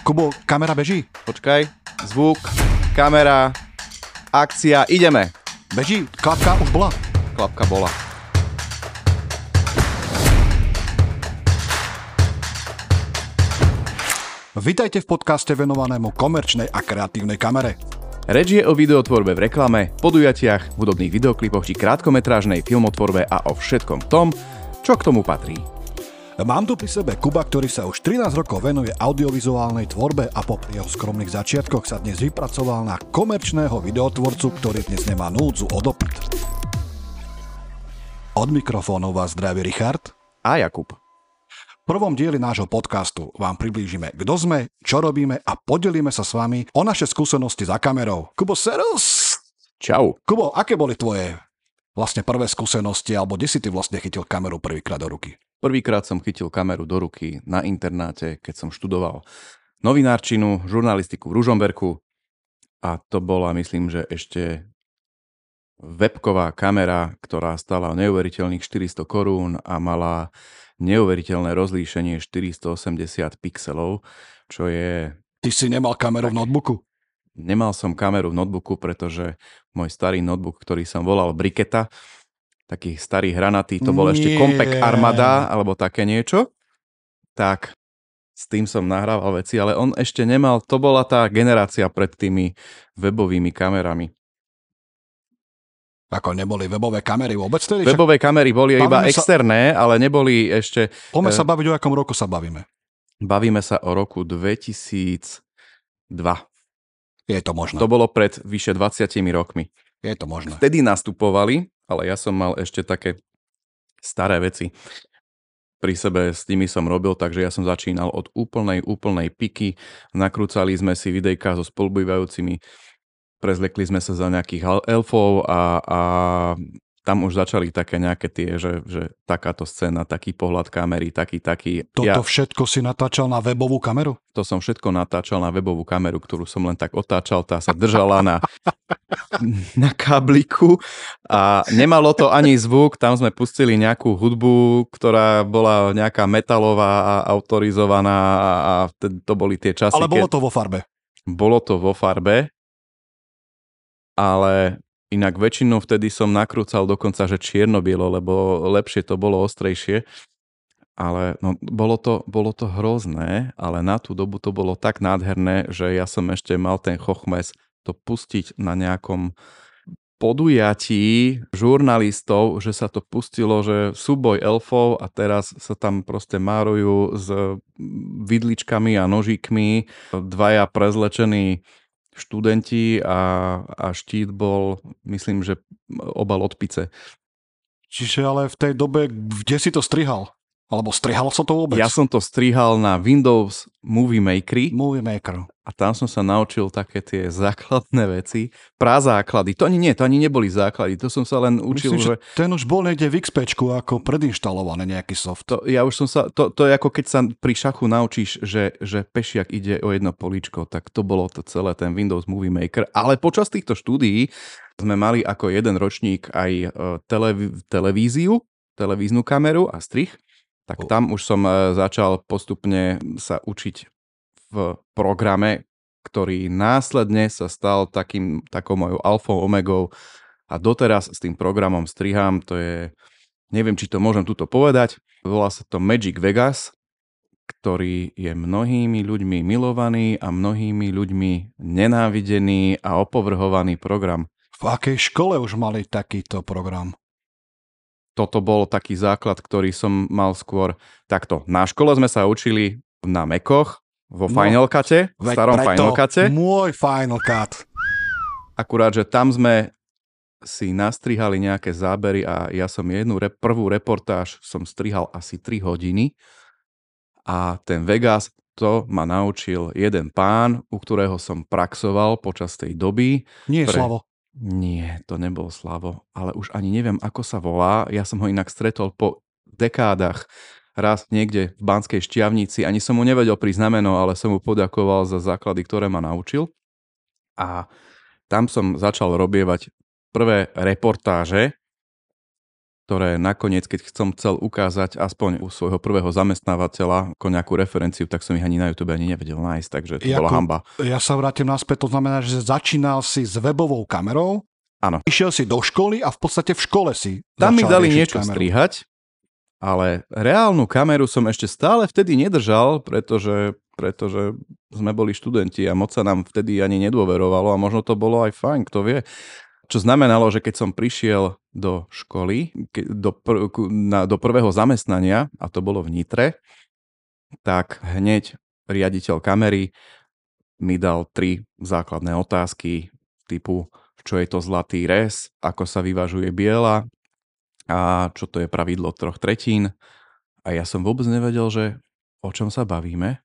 Kubo, kamera beží? Počkaj, zvuk, kamera, akcia, ideme. Beží? Klapka už bola? Klapka bola. Vítajte v podcaste venovanému komerčnej a kreatívnej kamere. Reč je o videotvorbe v reklame, podujatiach, hudobných videoklipoch či krátkometrážnej filmotvorbe a o všetkom tom, čo k tomu patrí. Mám tu pri sebe Kuba, ktorý sa už 13 rokov venuje audiovizuálnej tvorbe a po jeho skromných začiatkoch sa dnes vypracoval na komerčného videotvorcu, ktorý dnes nemá núdzu o dopyt. Od mikrofónov vás zdraví Richard. A Jakub. V prvom dieli nášho podcastu vám priblížime, kto sme, čo robíme a podelíme sa s vami o naše skúsenosti za kamerou. Kubo, serus! Čau. Kubo, aké boli tvoje vlastne prvé skúsenosti, alebo kde si ty vlastne chytil kameru prvýkrát do ruky? Prvýkrát som chytil kameru do ruky na internáte, keď som študoval novinárčinu, žurnalistiku v Ružomberku a to bola, myslím, že ešte webková kamera, ktorá stala neuveriteľných 400 korún a mala neuveriteľné rozlíšenie 480 pixelov, čo je... Ty si nemal kameru v notebooku? Nemal som kameru v notebooku, pretože môj starý notebook, ktorý som volal Briketa, taký starý hranatý, to bol Nie. ešte Compact Armada alebo také niečo. Tak s tým som nahrával veci, ale on ešte nemal, to bola tá generácia pred tými webovými kamerami. Ako neboli webové kamery vôbec tedy? Webové kamery boli bavíme iba sa... externé, ale neboli ešte... Poďme sa baviť, o akom roku sa bavíme. Bavíme sa o roku 2002. Je to možné. To bolo pred vyše 20 rokmi. Je to možné. Vtedy nastupovali ale ja som mal ešte také staré veci pri sebe, s tými som robil, takže ja som začínal od úplnej, úplnej piky. Nakrúcali sme si videjka so spolubývajúcimi, prezlekli sme sa za nejakých elfov a, a tam už začali také nejaké tie, že, že takáto scéna, taký pohľad kamery, taký, taký. Toto ja, všetko si natáčal na webovú kameru? To som všetko natáčal na webovú kameru, ktorú som len tak otáčal, tá sa držala na, na kábliku a nemalo to ani zvuk, tam sme pustili nejakú hudbu, ktorá bola nejaká metalová a autorizovaná a to boli tie časy. Ale bolo to vo farbe? Bolo to vo farbe, ale Inak väčšinou vtedy som nakrúcal dokonca, že čierno-bielo, lebo lepšie to bolo ostrejšie. Ale no, bolo, to, bolo to hrozné, ale na tú dobu to bolo tak nádherné, že ja som ešte mal ten chochmes to pustiť na nejakom podujatí žurnalistov, že sa to pustilo, že súboj elfov a teraz sa tam proste márujú s vidličkami a nožíkmi, dvaja prezlečení študenti a, a štít bol, myslím, že obal od pice. Čiže ale v tej dobe, kde si to strihal? Alebo strihal sa to vôbec? Ja som to strihal na Windows Movie Maker. Movie Maker. A tam som sa naučil také tie základné veci. základy. To ani nie, to ani neboli základy. To som sa len učil, Myslím, že... že... Ten už bol niekde v XP ako predinštalovaný nejaký soft. To, ja už som sa... To, to je ako keď sa pri šachu naučíš, že, že pešiak ide o jedno políčko, tak to bolo to celé, ten Windows Movie Maker. Ale počas týchto štúdií sme mali ako jeden ročník aj e, televí- televíziu, televíznu kameru a strich tak tam už som e, začal postupne sa učiť v programe, ktorý následne sa stal takým, takou mojou alfou, omegou a doteraz s tým programom strihám, to je, neviem, či to môžem tuto povedať, volá sa to Magic Vegas, ktorý je mnohými ľuďmi milovaný a mnohými ľuďmi nenávidený a opovrhovaný program. V akej škole už mali takýto program? Toto bol taký základ, ktorý som mal skôr takto. Na škole sme sa učili na Mekoch, vo no, Final Cute, v starom Final Cute. Môj Final Cut. Akurát, že tam sme si nastrihali nejaké zábery a ja som jednu re- prvú reportáž som strihal asi 3 hodiny a ten Vegas to ma naučil jeden pán, u ktorého som praxoval počas tej doby. Nie, pre... Slavo. Nie, to nebol Slavo, ale už ani neviem, ako sa volá. Ja som ho inak stretol po dekádach raz niekde v Banskej šťavnici. Ani som mu nevedel prísť meno, ale som mu poďakoval za základy, ktoré ma naučil. A tam som začal robievať prvé reportáže. Ktoré nakoniec, keď som chcel ukázať aspoň u svojho prvého zamestnávateľa ako nejakú referenciu, tak som ich ani na YouTube ani nevedel nájsť, takže to Jakub, bola hamba. Ja sa vrátim naspäť, to znamená, že začínal si s webovou kamerou, Áno. Išiel si do školy a v podstate v škole si Tam mi dali niečo kameru. strihať, ale reálnu kameru som ešte stále vtedy nedržal, pretože, pretože sme boli študenti a moc sa nám vtedy ani nedôverovalo a možno to bolo aj fajn, kto vie. Čo znamenalo, že keď som prišiel do školy, do, pr- na, do prvého zamestnania, a to bolo v Nitre, tak hneď riaditeľ kamery mi dal tri základné otázky typu, čo je to zlatý res, ako sa vyvažuje biela, a čo to je pravidlo troch tretín. A ja som vôbec nevedel, že o čom sa bavíme.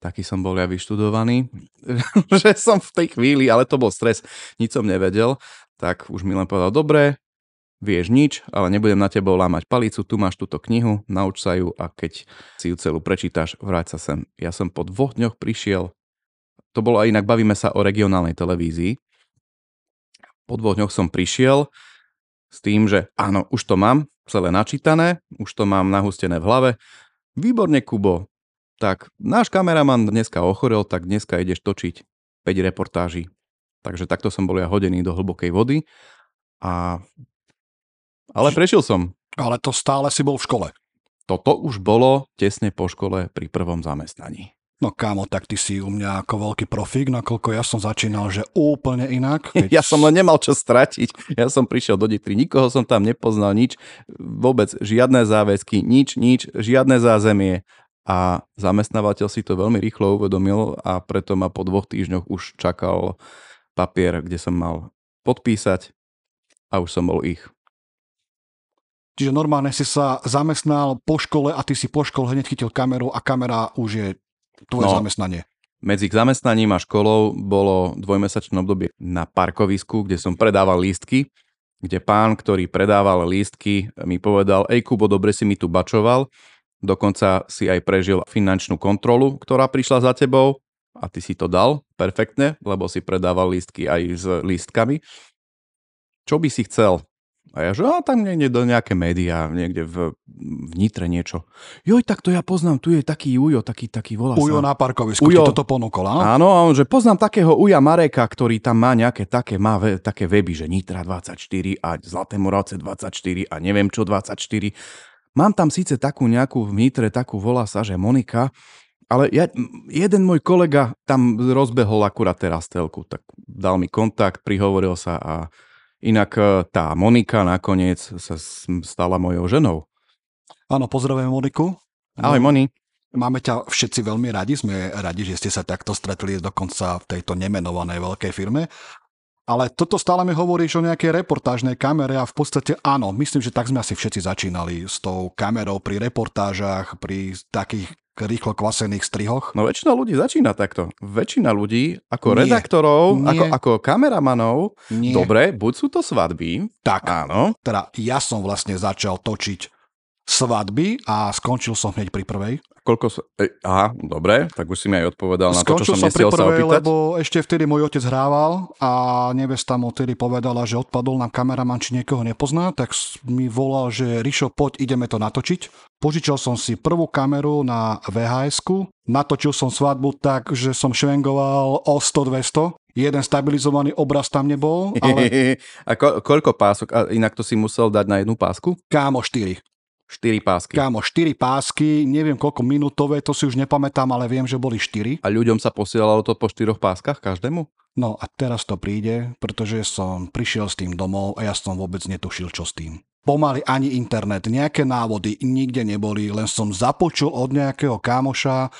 Taký som bol ja vyštudovaný, že som v tej chvíli, ale to bol stres, nič som nevedel, tak už mi len povedal, dobre, vieš nič, ale nebudem na tebou lámať palicu, tu máš túto knihu, nauč sa ju a keď si ju celú prečítaš, vráť sa sem. Ja som po dvoch dňoch prišiel, to bolo aj inak, bavíme sa o regionálnej televízii, po dvoch dňoch som prišiel s tým, že áno, už to mám celé načítané, už to mám nahustené v hlave. Výborne, Kubo. Tak náš kameraman dneska ochorel, tak dneska ideš točiť 5 reportáží. Takže takto som bol ja hodený do hlbokej vody. A... Ale prešiel som. Ale to stále si bol v škole. Toto už bolo tesne po škole pri prvom zamestnaní. No kámo, tak ty si u mňa ako veľký profík, nakoľko ja som začínal, že úplne inak. Keď... Ja som len nemal čo stratiť. Ja som prišiel do Ditry, nikoho som tam nepoznal, nič, vôbec žiadne záväzky, nič, nič, žiadne zázemie. A zamestnávateľ si to veľmi rýchlo uvedomil a preto ma po dvoch týždňoch už čakal papier, kde som mal podpísať a už som bol ich. Čiže normálne si sa zamestnal po škole a ty si po škole hneď chytil kameru a kamera už je tvoje no, zamestnanie? Medzi zamestnaním a školou bolo dvojmesačné obdobie na parkovisku, kde som predával lístky, kde pán, ktorý predával lístky, mi povedal, ej Kubo, dobre si mi tu bačoval, dokonca si aj prežil finančnú kontrolu, ktorá prišla za tebou a ty si to dal perfektne, lebo si predával lístky aj s lístkami. Čo by si chcel? A ja, že a tam niekde do nejaké médiá, niekde v, v Nitre niečo. Joj, tak to ja poznám, tu je taký Ujo, taký, taký volá Ujo sa. na parkovisku Ujo. toto ponúkol, áno? Áno, a on, že poznám takého Uja Mareka, ktorý tam má nejaké také, má ve, také weby, že Nitra 24 a Zlaté Moravce 24 a neviem čo 24. Mám tam síce takú nejakú v Nitre, takú volá sa, že Monika, ale ja, jeden môj kolega tam rozbehol akurát teraz telku, tak dal mi kontakt, prihovoril sa a Inak e, tá Monika nakoniec sa stala mojou ženou. Áno, pozdravujem Moniku. Ahoj Moni. Máme ťa všetci veľmi radi, sme radi, že ste sa takto stretli dokonca v tejto nemenovanej veľkej firme. Ale toto stále mi hovoríš o nejakej reportážnej kamere a v podstate áno, myslím, že tak sme asi všetci začínali s tou kamerou pri reportážach, pri takých rýchlo kvasených strihoch? No väčšina ľudí začína takto. Väčšina ľudí ako nie, redaktorov, nie, ako, ako kameramanov, nie. dobre, buď sú to svadby. Tak, áno. Teda ja som vlastne začal točiť svadby a skončil som hneď pri prvej. Koľko som... E, aha, dobre, tak už si mi aj odpovedal na Skončil to, čo som, som pri prvej, sa lebo ešte vtedy môj otec hrával a nevesta mu vtedy povedala, že odpadol nám kameraman, či niekoho nepozná, tak mi volal, že Rišo, poď, ideme to natočiť. Požičal som si prvú kameru na vhs natočil som svadbu tak, že som švengoval o 100-200, jeden stabilizovaný obraz tam nebol. Ale... A ko- koľko pások? A inak to si musel dať na jednu pásku? Kámo, 4. 4 pásky. Kámo, 4 pásky, neviem koľko minútové, to si už nepamätám, ale viem, že boli 4. A ľuďom sa posielalo to po 4 páskach každému? No a teraz to príde, pretože som prišiel s tým domov a ja som vôbec netušil, čo s tým. Pomaly ani internet, nejaké návody nikde neboli, len som započul od nejakého kámoša,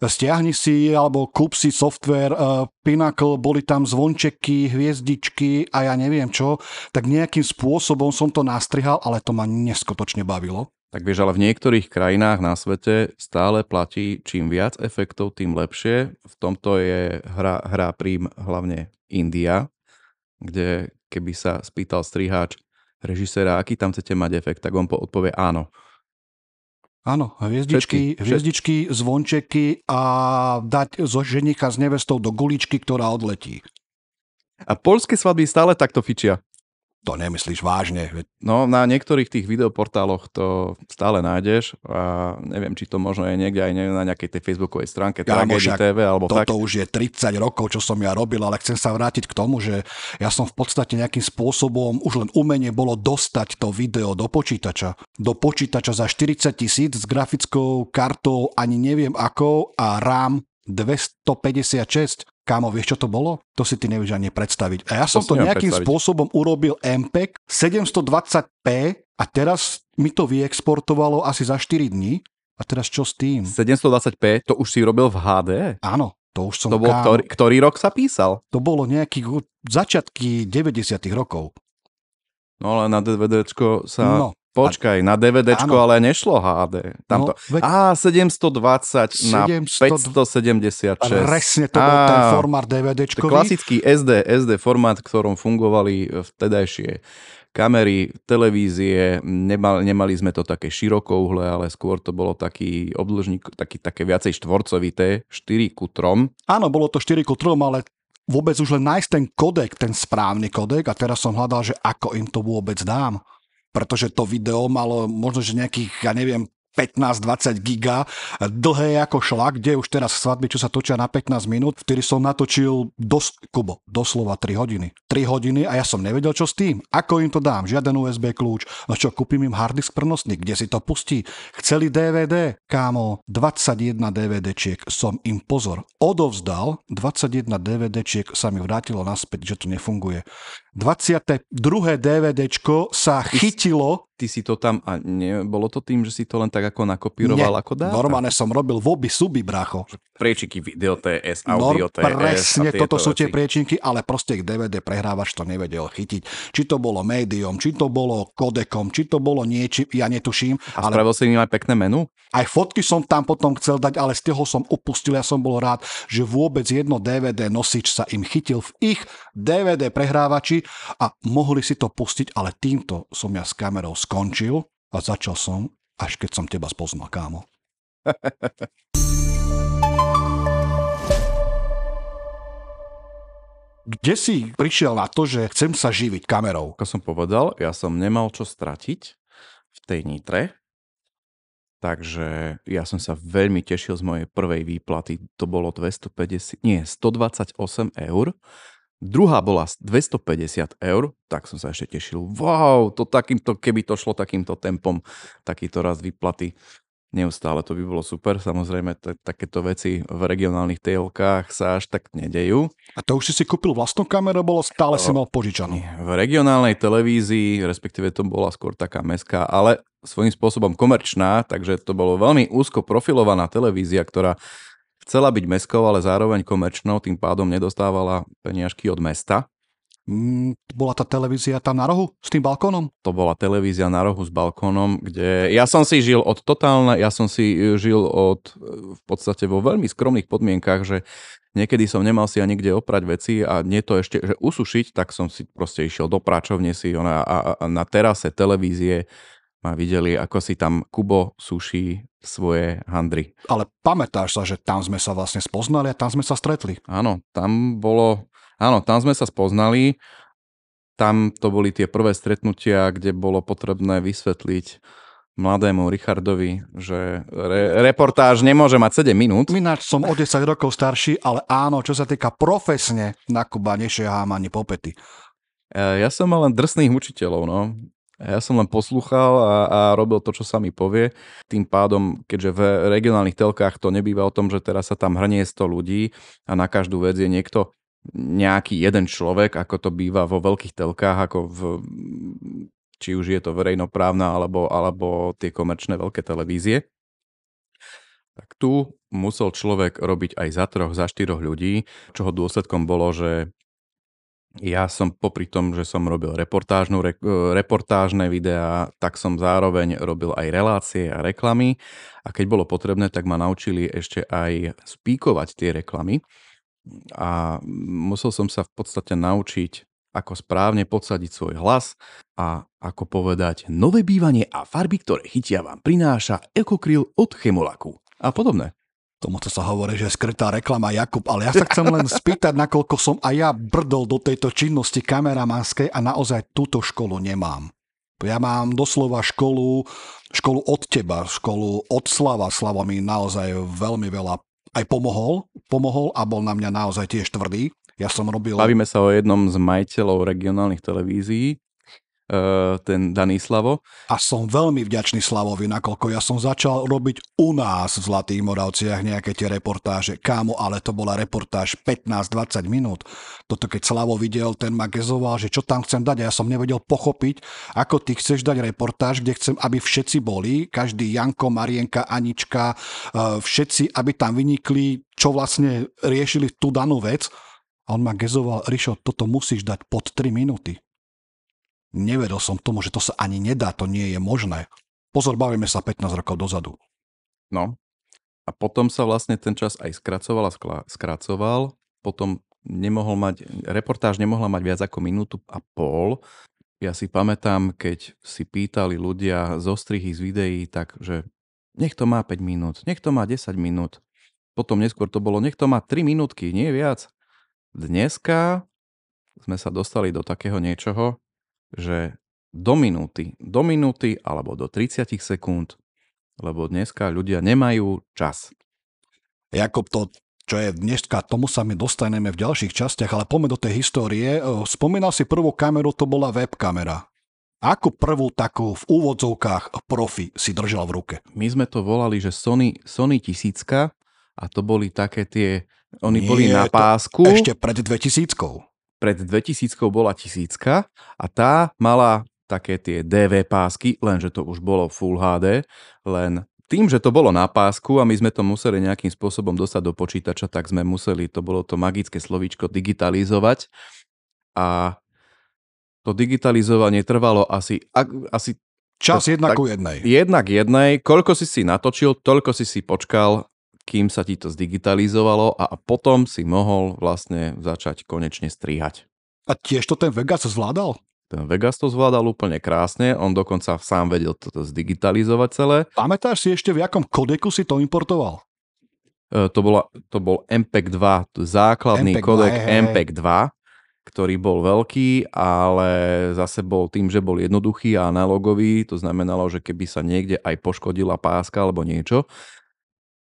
stiahni si alebo kúp si software, uh, Pinnacle, boli tam zvončeky, hviezdičky a ja neviem čo, tak nejakým spôsobom som to nastrihal, ale to ma neskutočne bavilo. Tak vieš, ale v niektorých krajinách na svete stále platí čím viac efektov, tým lepšie. V tomto je hra, hra prím hlavne India, kde keby sa spýtal striháč, režiséra, aký tam chcete mať efekt, tak on odpovie áno. Áno, hviezdičky, všetky, hviezdičky, zvončeky a dať zo ženicha s nevestou do guličky, ktorá odletí. A polské svadby stále takto fičia. To nemyslíš vážne. No na niektorých tých videoportáloch to stále nájdeš a neviem, či to možno je niekde aj neviem, na nejakej tej facebookovej stránke Kámo, Tragedy TV alebo Toto tak. už je 30 rokov, čo som ja robil, ale chcem sa vrátiť k tomu, že ja som v podstate nejakým spôsobom, už len umenie bolo dostať to video do počítača. Do počítača za 40 tisíc s grafickou kartou ani neviem akou a RAM 256. Kámo, vieš, čo to bolo? To si ty nevieš ani predstaviť. A ja som to neviem nejakým predstaviť. spôsobom urobil MPEG 720p a teraz mi to vyexportovalo asi za 4 dní. A teraz čo s tým? 720p, to už si robil v HD? Áno, to už som To bol, kámo, ktorý, ktorý rok sa písal? to bolo nejakých začiatky 90 rokov. No ale na DVDčko sa... No, Počkaj, na DVDčko Áno. ale nešlo HD. Tamto. no veď Á, 720 na 700 576. presne to bol ten Á, formát DVDčkový. klasický SD, SD formát, ktorom fungovali vtedajšie kamery, televízie, nemal, nemali sme to také širokouhle, ale skôr to bolo taký obdĺžnik, taký, také viacej štvorcovité, 4 ku 3. Áno, bolo to 4 ku 3, ale vôbec už len nájsť ten kodek, ten správny kodek a teraz som hľadal, že ako im to vôbec dám. Pretože to video malo možno, že nejakých, ja neviem, 15-20 giga, dlhé ako šlak, kde už teraz svadby, čo sa točia na 15 minút, vtedy som natočil dos, Kubo, doslova 3 hodiny. 3 hodiny a ja som nevedel, čo s tým. Ako im to dám? Žiaden USB kľúč. No čo, kúpim im harddisk prenosný, kde si to pustí? Chceli DVD? Kámo, 21 DVDčiek som im pozor odovzdal, 21 DVDčiek sa mi vrátilo naspäť, že to nefunguje. 22. DVDčko sa chytilo Ty si to tam, a nie, bolo to tým, že si to len tak ako nakopíroval Nie, ako dáta? Normálne som robil v obi suby, bracho. Priečiky video TS, No, audio TS presne, toto sú tie priečinky, ale proste ich DVD prehrávač to nevedel chytiť. Či to bolo médium, či to bolo kodekom, či to bolo niečím, ja netuším. A Ale spravil si im aj pekné menu? aj fotky som tam potom chcel dať, ale z toho som upustil. Ja som bol rád, že vôbec jedno DVD nosič sa im chytil v ich DVD prehrávači a mohli si to pustiť, ale týmto som ja s kamerou skončil a začal som, až keď som teba spoznal, kámo. Kde si prišiel na to, že chcem sa živiť kamerou? Ako som povedal, ja som nemal čo stratiť v tej nitre, takže ja som sa veľmi tešil z mojej prvej výplaty. To bolo 250, nie, 128 eur. Druhá bola 250 eur, tak som sa ešte tešil. Wow, to takýmto, keby to šlo takýmto tempom, takýto raz výplaty neustále, to by bolo super. Samozrejme, t- takéto veci v regionálnych telkách sa až tak nedejú. A to už si si kúpil vlastnú kameru, bolo stále si mal požičanú. V regionálnej televízii, respektíve to bola skôr taká meská, ale svojím spôsobom komerčná, takže to bolo veľmi úzko profilovaná televízia, ktorá chcela byť meskou, ale zároveň komerčnou, tým pádom nedostávala peniažky od mesta. Mm, bola tá televízia tam na rohu s tým balkónom? To bola televízia na rohu s balkónom, kde ja som si žil od totálne, ja som si e, žil od e, v podstate vo veľmi skromných podmienkach, že niekedy som nemal si ani kde oprať veci a nie to ešte, že usušiť, tak som si proste išiel do práčovne si ona, a, a na terase televízie ma videli, ako si tam Kubo suší svoje handry. Ale pamätáš sa, že tam sme sa vlastne spoznali a tam sme sa stretli. Áno, tam bolo, áno, tam sme sa spoznali, tam to boli tie prvé stretnutia, kde bolo potrebné vysvetliť mladému Richardovi, že re, reportáž nemôže mať 7 minút. Ináč som o 10 rokov starší, ale áno, čo sa týka profesne, na Kuba nešiahám ani po pety. E, Ja som mal len drsných učiteľov, no. Ja som len poslúchal a, a robil to, čo sa mi povie. Tým pádom, keďže v regionálnych telkách to nebýva o tom, že teraz sa tam hrnie 100 ľudí a na každú vec je niekto nejaký jeden človek, ako to býva vo veľkých telkách, ako v, či už je to verejnoprávna alebo, alebo tie komerčné veľké televízie. Tak tu musel človek robiť aj za troch, za štyroch ľudí, čoho dôsledkom bolo, že ja som popri tom, že som robil reportážnu, re, reportážne videá, tak som zároveň robil aj relácie a reklamy. A keď bolo potrebné, tak ma naučili ešte aj spíkovať tie reklamy. A musel som sa v podstate naučiť, ako správne podsadiť svoj hlas a ako povedať nové bývanie a farby, ktoré chytia vám prináša Ekokryl od Chemolaku. A podobné. Tomu to sa hovorí, že je skrytá reklama Jakub, ale ja sa chcem len spýtať, nakoľko som aj ja brdol do tejto činnosti kameramanskej a naozaj túto školu nemám. Ja mám doslova školu, školu od teba, školu od Slava. Slava mi naozaj veľmi veľa aj pomohol, pomohol a bol na mňa naozaj tiež tvrdý. Ja som robil... Bavíme sa o jednom z majiteľov regionálnych televízií, ten daný Slavo. A som veľmi vďačný Slavovi, nakoľko ja som začal robiť u nás v Zlatých Moravciach nejaké tie reportáže. Kámo, ale to bola reportáž 15-20 minút. Toto keď Slavo videl, ten ma gezoval, že čo tam chcem dať a ja som nevedel pochopiť, ako ty chceš dať reportáž, kde chcem, aby všetci boli, každý Janko, Marienka, Anička, eh, všetci, aby tam vynikli, čo vlastne riešili tú danú vec. A on ma gezoval, Rišo, toto musíš dať pod 3 minúty. Nevedel som tomu, že to sa ani nedá, to nie je možné. Pozor, bavíme sa 15 rokov dozadu. No. A potom sa vlastne ten čas aj skracoval a skracoval. Potom nemohol mať, reportáž nemohla mať viac ako minútu a pol. Ja si pamätám, keď si pýtali ľudia zo strihy z videí, tak že nech to má 5 minút, nech to má 10 minút. Potom neskôr to bolo, nech to má 3 minútky, nie viac. Dneska sme sa dostali do takého niečoho, že do minúty, do minúty alebo do 30 sekúnd, lebo dneska ľudia nemajú čas. Jakob, to, čo je dneska, tomu sa my dostaneme v ďalších častiach, ale poďme do tej histórie. Spomínal si prvú kameru, to bola webkamera. Ako prvú takú v úvodzovkách profi si držal v ruke? My sme to volali, že Sony, Sony tisícka a to boli také tie, oni Nie, boli na pásku. Ešte pred 2000 pred 2000 bola tisícka a tá mala také tie DV pásky, lenže to už bolo Full HD, len tým, že to bolo na pásku a my sme to museli nejakým spôsobom dostať do počítača, tak sme museli, to bolo to magické slovíčko digitalizovať a to digitalizovanie trvalo asi, asi Čas jednak ku jednej. Jednak jednej. Koľko si si natočil, toľko si si počkal kým sa ti to zdigitalizovalo a potom si mohol vlastne začať konečne strihať. A tiež to ten Vegas zvládal? Ten Vegas to zvládal úplne krásne, on dokonca sám vedel toto zdigitalizovať celé. Pamätáš si ešte v jakom kodeku si to importoval? E, to, bola, to bol MPEG 2, základný MPEG kodek hej, MPEG 2, ktorý bol veľký, ale zase bol tým, že bol jednoduchý a analogový, to znamenalo, že keby sa niekde aj poškodila páska alebo niečo,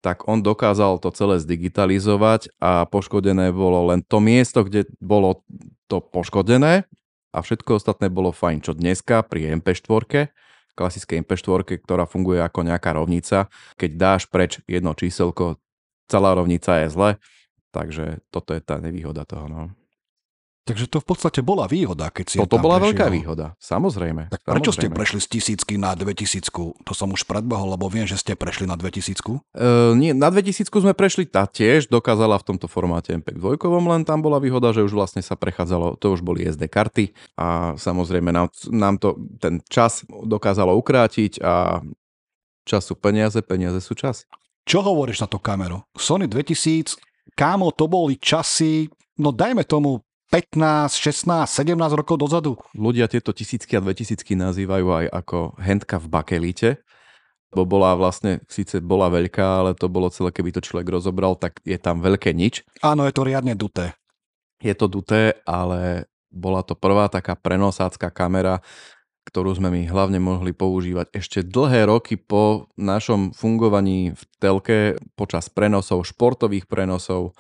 tak on dokázal to celé zdigitalizovať a poškodené bolo len to miesto, kde bolo to poškodené a všetko ostatné bolo fajn. Čo dneska pri MP4, klasickej MP4, ktorá funguje ako nejaká rovnica, keď dáš preč jedno číselko, celá rovnica je zle, takže toto je tá nevýhoda toho. No. Takže to v podstate bola výhoda, keď si Toto bola prešiel. veľká výhoda, samozrejme. Tak prečo samozrejme. ste prešli z tisícky na 2000? To som už predbehol, lebo viem, že ste prešli na 2000. Uh, e, nie, na 2000 sme prešli, tá tiež dokázala v tomto formáte MPEG 2, len tam bola výhoda, že už vlastne sa prechádzalo, to už boli SD karty a samozrejme nám, nám to ten čas dokázalo ukrátiť a čas sú peniaze, peniaze sú čas. Čo hovoríš na tú kameru? Sony 2000, kámo, to boli časy, no dajme tomu 15, 16, 17 rokov dozadu. Ľudia tieto tisícky a dvetisícky nazývajú aj ako hentka v bakelite, bo bola vlastne, síce bola veľká, ale to bolo celé, keby to človek rozobral, tak je tam veľké nič. Áno, je to riadne duté. Je to duté, ale bola to prvá taká prenosácká kamera, ktorú sme my hlavne mohli používať ešte dlhé roky po našom fungovaní v telke počas prenosov, športových prenosov,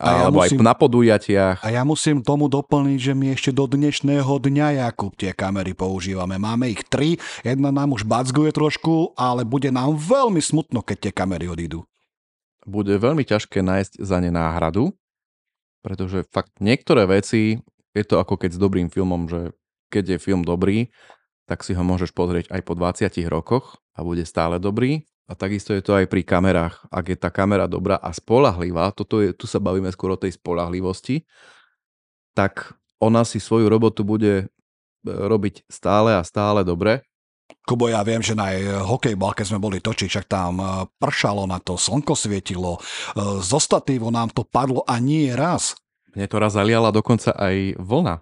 a alebo ja musím, aj na podujatiach. A ja musím tomu doplniť, že my ešte do dnešného dňa, Jakub, tie kamery používame. Máme ich tri, jedna nám už bacguje trošku, ale bude nám veľmi smutno, keď tie kamery odídu. Bude veľmi ťažké nájsť za ne náhradu, pretože fakt niektoré veci, je to ako keď s dobrým filmom, že keď je film dobrý, tak si ho môžeš pozrieť aj po 20 rokoch a bude stále dobrý. A takisto je to aj pri kamerách. Ak je tá kamera dobrá a spolahlivá, toto je, tu sa bavíme skôr o tej spolahlivosti, tak ona si svoju robotu bude e, robiť stále a stále dobre. Kubo, ja viem, že na hokejbal, keď sme boli točiť, však tam e, pršalo na to, slnko svietilo, e, zo statívu nám to padlo a nie raz. Mne to raz zaliala dokonca aj vlna.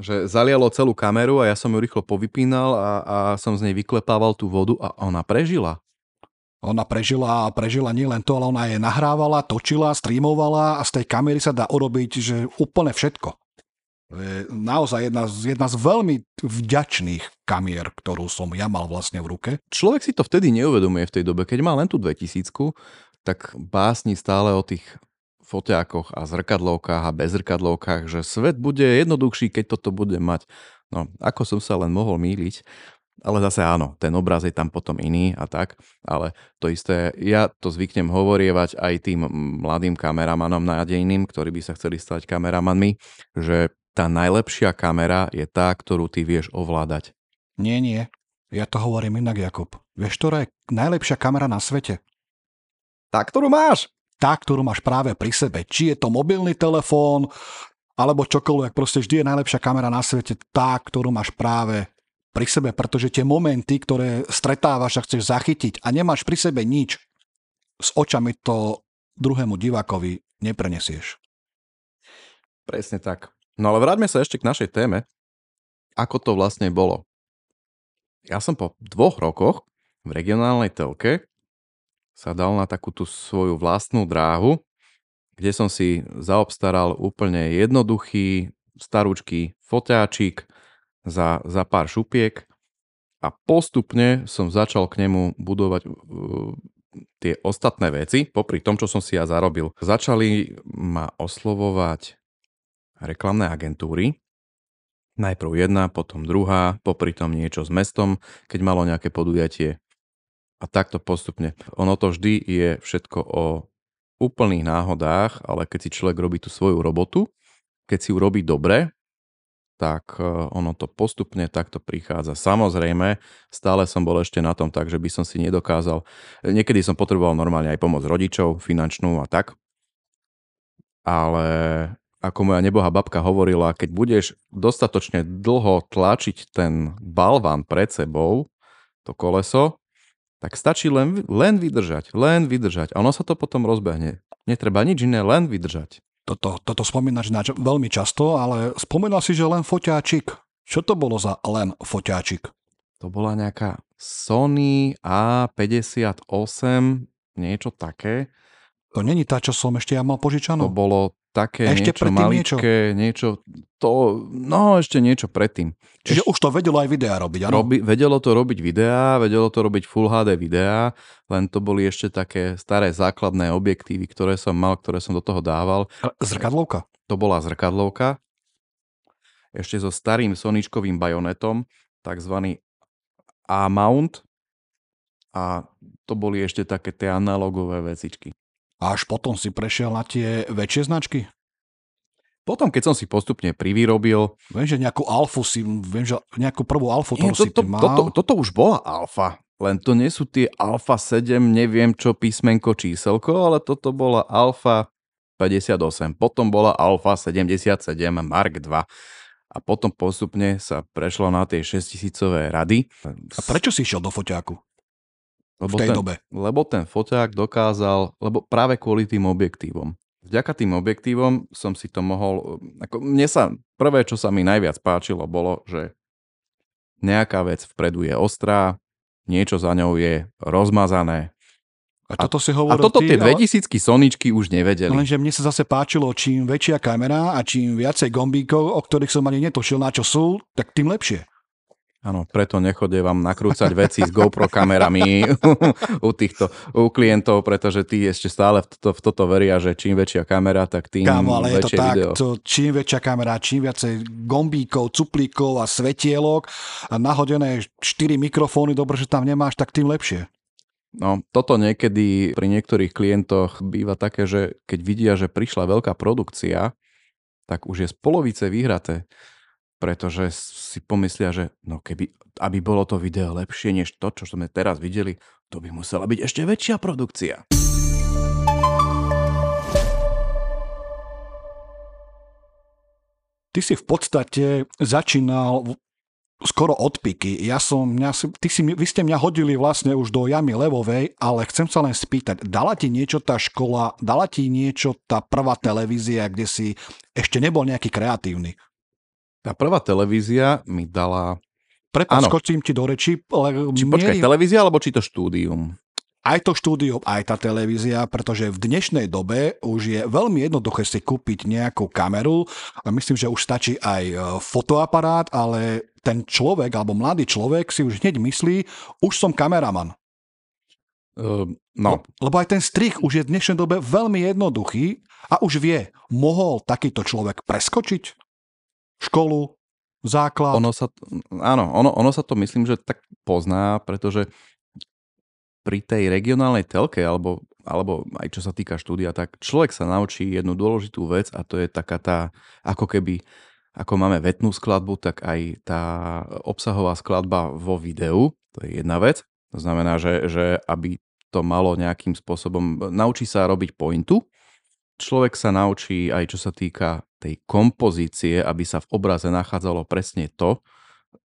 Že zalialo celú kameru a ja som ju rýchlo povypínal a, a som z nej vyklepával tú vodu a ona prežila. Ona prežila a prežila nielen to, ale ona je nahrávala, točila, streamovala a z tej kamery sa dá urobiť, že úplne všetko. Je naozaj jedna z, jedna z veľmi vďačných kamier, ktorú som ja mal vlastne v ruke. Človek si to vtedy neuvedomuje v tej dobe. Keď má len tú 2000 tak básni stále o tých foťákoch a zrkadlovkách a bezrkadlovkách, že svet bude jednoduchší, keď toto bude mať. No, ako som sa len mohol míliť. Ale zase áno, ten obraz je tam potom iný a tak, ale to isté, ja to zvyknem hovorievať aj tým mladým kameramanom nádejným, ktorí by sa chceli stať kameramanmi, že tá najlepšia kamera je tá, ktorú ty vieš ovládať. Nie, nie. Ja to hovorím inak, Jakub. Vieš, ktorá je najlepšia kamera na svete? Tá, ktorú máš. Tá, ktorú máš práve pri sebe. Či je to mobilný telefón, alebo čokoľvek. Proste vždy je najlepšia kamera na svete tá, ktorú máš práve pri sebe, pretože tie momenty, ktoré stretávaš a chceš zachytiť a nemáš pri sebe nič, s očami to druhému divákovi neprenesieš. Presne tak. No ale vráťme sa ešte k našej téme. Ako to vlastne bolo? Ja som po dvoch rokoch v regionálnej telke sa dal na takú tú svoju vlastnú dráhu, kde som si zaobstaral úplne jednoduchý, starúčký foťáčik, za, za pár šupiek a postupne som začal k nemu budovať uh, tie ostatné veci, popri tom, čo som si ja zarobil. Začali ma oslovovať reklamné agentúry, najprv jedna, potom druhá, popri tom niečo s mestom, keď malo nejaké podujatie. A takto postupne. Ono to vždy je všetko o úplných náhodách, ale keď si človek robí tú svoju robotu, keď si ju robí dobre, tak e, ono to postupne takto prichádza. Samozrejme, stále som bol ešte na tom tak, že by som si nedokázal. Niekedy som potreboval normálne aj pomoc rodičov, finančnú a tak. Ale ako moja nebohá babka hovorila, keď budeš dostatočne dlho tlačiť ten balván pred sebou, to koleso, tak stačí len, len vydržať, len vydržať. A ono sa to potom rozbehne. Netreba nič iné, len vydržať. Toto, toto spomínaš na, veľmi často, ale spomínal si, že len foťáčik. Čo to bolo za len foťáčik? To bola nejaká Sony A58, niečo také. To není tá, čo som ešte ja mal požičanú? To bolo také ešte niečo maličké, niečo? niečo, to, no ešte niečo predtým. Čiže Eš... už to vedelo aj videá robiť, áno? Robi, vedelo to robiť videá, vedelo to robiť Full HD videá, len to boli ešte také staré základné objektívy, ktoré som mal, ktoré som do toho dával. Zrkadlovka? To bola zrkadlovka. Ešte so starým soničkovým bajonetom, takzvaný A-mount. A to boli ešte také tie analogové vecičky. A až potom si prešiel na tie väčšie značky? Potom, keď som si postupne privyrobil... Viem, že nejakú alfu si, viem, že nejakú prvú alfu, to, si to, mal. Toto, toto už bola alfa, len to nie sú tie alfa 7, neviem čo písmenko, číselko, ale toto bola alfa 58, potom bola alfa 77 Mark 2 a potom postupne sa prešlo na tie 6000 rady. A prečo si išiel do foťáku? Lebo v tej ten, dobe. Lebo ten foťák dokázal, lebo práve kvôli tým objektívom. Vďaka tým objektívom som si to mohol, ako mne sa, prvé, čo sa mi najviac páčilo, bolo, že nejaká vec vpredu je ostrá, niečo za ňou je rozmazané. A toto si hovoril A toto ty, tie 2000 ale... Soničky už nevedeli. Lenže mne sa zase páčilo, čím väčšia kamera a čím viacej gombíkov, o ktorých som ani netušil, na čo sú, tak tým lepšie. Áno, preto nechodie vám nakrúcať veci s GoPro kamerami u týchto u klientov, pretože tí ešte stále v toto, v toto veria, že čím väčšia kamera, tak tým Kámo, ale je to tak, video. To, čím väčšia kamera, čím viacej gombíkov, cuplíkov a svetielok a nahodené 4 mikrofóny, dobre, že tam nemáš, tak tým lepšie. No, toto niekedy pri niektorých klientoch býva také, že keď vidia, že prišla veľká produkcia, tak už je z polovice vyhraté pretože si pomyslia, že no keby, aby bolo to video lepšie než to, čo sme teraz videli, to by musela byť ešte väčšia produkcia. Ty si v podstate začínal skoro od piky. Ja som, mňa, ty si, vy ste mňa hodili vlastne už do jamy levovej, ale chcem sa len spýtať, dala ti niečo tá škola, dala ti niečo tá prvá televízia, kde si ešte nebol nejaký kreatívny? Tá prvá televízia mi dala... Prepač, skočím ti do reči. Ale či, počkaj, televízia alebo či to štúdium? aj to štúdio, aj tá televízia, pretože v dnešnej dobe už je veľmi jednoduché si kúpiť nejakú kameru myslím, že už stačí aj e, fotoaparát, ale ten človek alebo mladý človek si už hneď myslí, už som kameraman. Uh, no. Lebo aj ten strich už je v dnešnej dobe veľmi jednoduchý a už vie, mohol takýto človek preskočiť školu, základ. Ono sa, áno, ono, ono sa to myslím, že tak pozná, pretože pri tej regionálnej telke, alebo, alebo aj čo sa týka štúdia, tak človek sa naučí jednu dôležitú vec a to je taká tá, ako keby, ako máme vetnú skladbu, tak aj tá obsahová skladba vo videu, to je jedna vec. To znamená, že, že aby to malo nejakým spôsobom, naučí sa robiť pointu, človek sa naučí aj čo sa týka tej kompozície, aby sa v obraze nachádzalo presne to,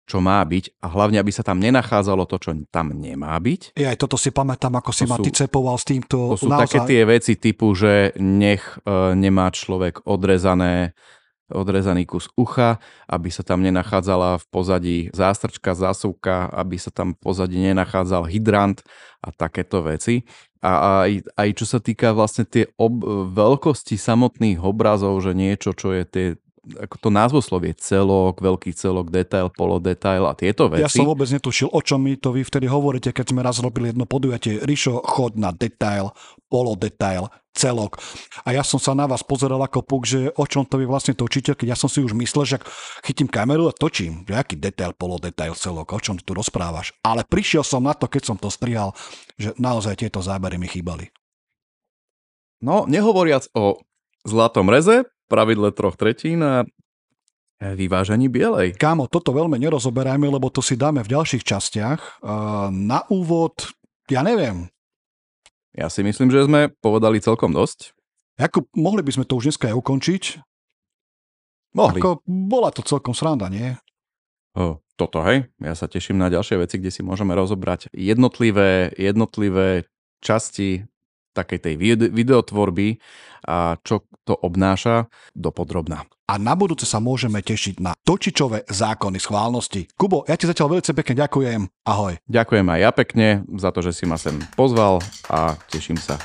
čo má byť a hlavne, aby sa tam nenachádzalo to, čo tam nemá byť. Ja aj toto si pamätám, ako si to ma ty cepoval s týmto. To sú naozaj... také tie veci typu, že nech e, nemá človek odrezané odrezaný kus ucha, aby sa tam nenachádzala v pozadí zástrčka, zásuvka, aby sa tam v pozadí nenachádzal hydrant a takéto veci. A aj, aj čo sa týka vlastne tie ob- veľkosti samotných obrazov, že niečo, čo je tie ako to názvoslovie, celok, veľký celok, detail, polodetail a tieto veci. Ja som vôbec netušil, o čom mi to vy vtedy hovoríte, keď sme raz robili jedno podujatie. Rišo, chod na detail, polodetail, celok. A ja som sa na vás pozeral ako puk, že o čom to vy vlastne točíte, keď ja som si už myslel, že chytím kameru a točím. Že aký detail, polodetail, celok, o čom tu rozprávaš. Ale prišiel som na to, keď som to strihal, že naozaj tieto zábery mi chýbali. No, nehovoriac o zlatom reze, pravidle troch tretín a vyvážení bielej. Kámo, toto veľmi nerozoberajme, lebo to si dáme v ďalších častiach. Na úvod, ja neviem. Ja si myslím, že sme povedali celkom dosť. Ako, mohli by sme to už dneska aj ukončiť. Mohli. Ako, bola to celkom sranda, nie? O, toto, hej. Ja sa teším na ďalšie veci, kde si môžeme rozobrať jednotlivé, jednotlivé časti takej tej videotvorby a čo to obnáša dopodrobná. A na budúce sa môžeme tešiť na točičové zákony schválnosti. Kubo, ja ti zatiaľ veľmi pekne ďakujem. Ahoj. Ďakujem aj ja pekne za to, že si ma sem pozval a teším sa